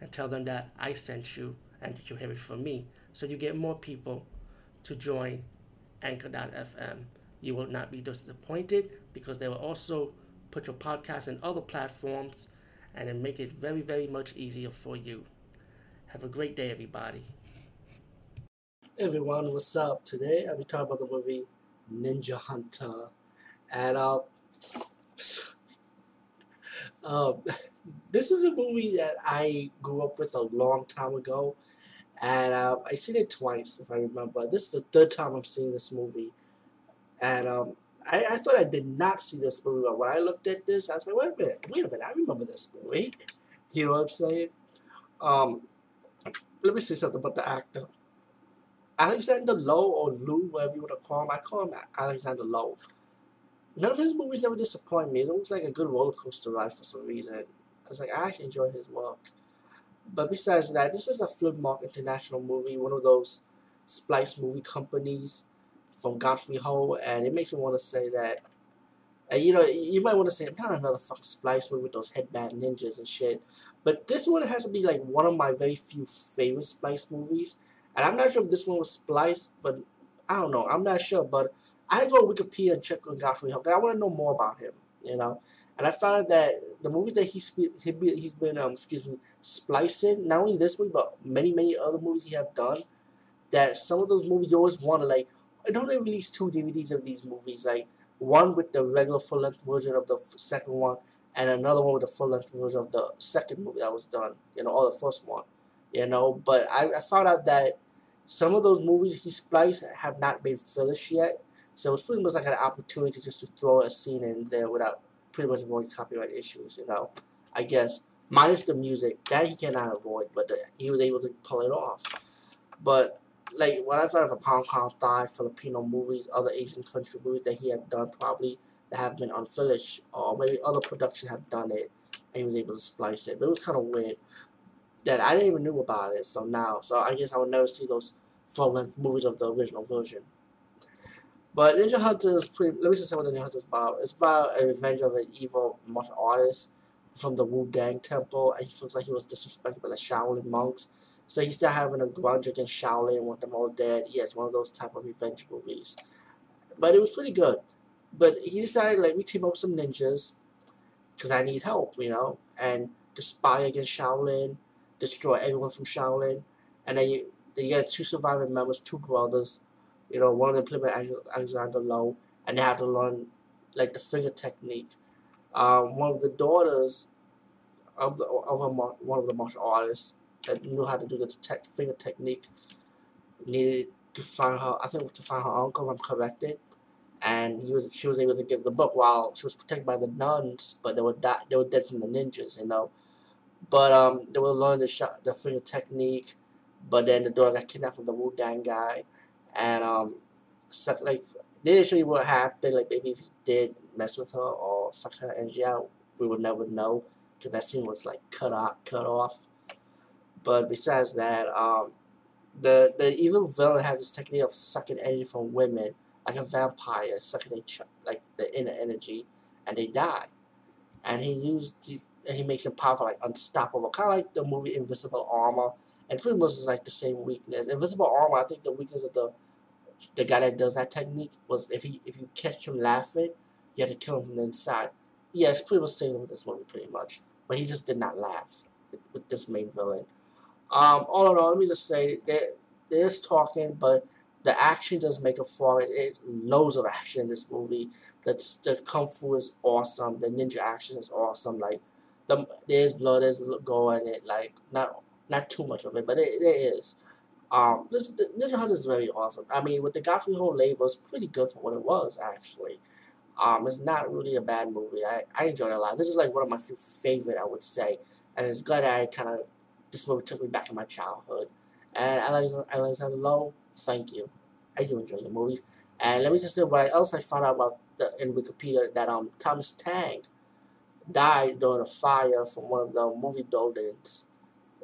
and tell them that I sent you and that you have it from me. So you get more people to join Anchor.fm. You will not be disappointed because they will also put your podcast in other platforms and then make it very, very much easier for you. Have a great day, everybody. Everyone, what's up? Today I'll be talking about the movie Ninja Hunter. And uh, um, this is a movie that I grew up with a long time ago, and uh, I seen it twice, if I remember. This is the third time I'm seeing this movie, and um, I, I thought I did not see this movie, but when I looked at this, I was like, wait a minute, wait a minute, I remember this movie. You know what I'm saying? Um, let me say something about the actor. Alexander Lowe or Lou, whatever you want to call him, I call him Alexander Lowe. None of his movies never disappoint me. It's always like a good roller coaster ride for some reason. I was like, I actually enjoy his work. But besides that, this is a Filmark International movie, one of those Splice movie companies from Godfrey Ho, and it makes me want to say that. And you know, you might want to say, not another fucking Splice movie with those headband ninjas and shit. But this one has to be like one of my very few favorite Splice movies. And I'm not sure if this one was spliced, but I don't know. I'm not sure, but I go to Wikipedia and check on Godfrey Ho. I want to know more about him, you know. And I found that the movies that he's he he's been um excuse me splicing not only this movie but many many other movies he have done. That some of those movies you always want to like. I don't they release two DVDs of these movies like one with the regular full length version of the second one and another one with the full length version of the second movie that was done. You know, or the first one. You know, but I, I found out that some of those movies he spliced have not been finished yet. So it's pretty much like an opportunity just to throw a scene in there without pretty much avoid copyright issues, you know. I guess minus the music that he cannot avoid, but the, he was able to pull it off. But like when I thought of a Hong Kong Thai, Filipino movies, other Asian country movies that he had done probably that have been unfinished, or maybe other productions have done it, and he was able to splice it. But it was kind of weird that I didn't even knew about it. So now, so I guess I would never see those full length movies of the original version. But Ninja Hunter is pretty. Let me just say what Ninja Hunter is about. It's about a revenge of an evil martial artist from the Wu Dang Temple, and he feels like he was disrespected by the Shaolin monks. So he's still having a grudge against Shaolin, and want them all dead. Yeah, it's one of those type of revenge movies. But it was pretty good. But he decided, like, we team up with some ninjas because I need help, you know, and to spy against Shaolin, destroy everyone from Shaolin, and then you, then you get two surviving members, two brothers, you know, one of them played by Alexander Lowe, and they had to learn like the finger technique. Um, one of the daughters of the of a, one of the martial artists that knew how to do the te finger technique needed to find her. I think to find her uncle. If I'm corrected, and he was she was able to give the book while she was protected by the nuns, but they were they were dead from the ninjas, you know. But um, they will learn the shot, the finger technique. But then the daughter got kidnapped from the Wu Dang guy, and um, suck like they you what happened. Like maybe if he did mess with her or suck her energy out, we would never know because that scene was like cut off, cut off. But besides that, um, the the evil villain has this technique of sucking energy from women, like a vampire, sucking like the inner energy, and they die. And he used and he makes them powerful, like unstoppable, kind of like the movie Invisible Armor, and pretty much is like the same weakness. Invisible Armor, I think the weakness of the the guy that does that technique was if he if you catch him laughing, you have to kill him from the inside. Yeah, it's pretty much the same with this movie, pretty much. But he just did not laugh with, this main villain. Um, all in all, let me just say there there's talking, but the action does make up for it. It's loads of action in this movie. That's the kung fu is awesome. The ninja action is awesome. Like the there's blood, there's gore in it. Like not not too much of it, but it, it is. Um, this Ninja Hunter is very awesome. I mean, with the Godfrey Ho label, it's pretty good for what it was actually. Um, it's not really a bad movie. I, I enjoyed it a lot. This is like one of my few favorite, I would say, and it's glad I kind of this movie took me back in my childhood. And Alexander, Alexander Lowe, thank you. I do enjoy your movies. And let me just say what else I found out about the, in Wikipedia that um Thomas Tang died during a fire from one of the movie buildings,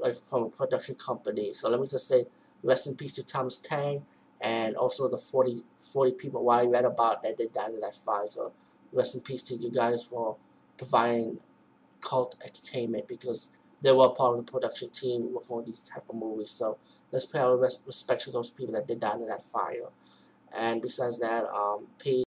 like from a production company. So let me just say rest in peace to Thomas Tang and also the 40, 40 people what I read about that they died in that fire. So rest in peace to you guys for providing cult entertainment because they were part of the production team working on these type of movies. So let's pay our respect to those people that did die in that fire. And besides that, um, peace.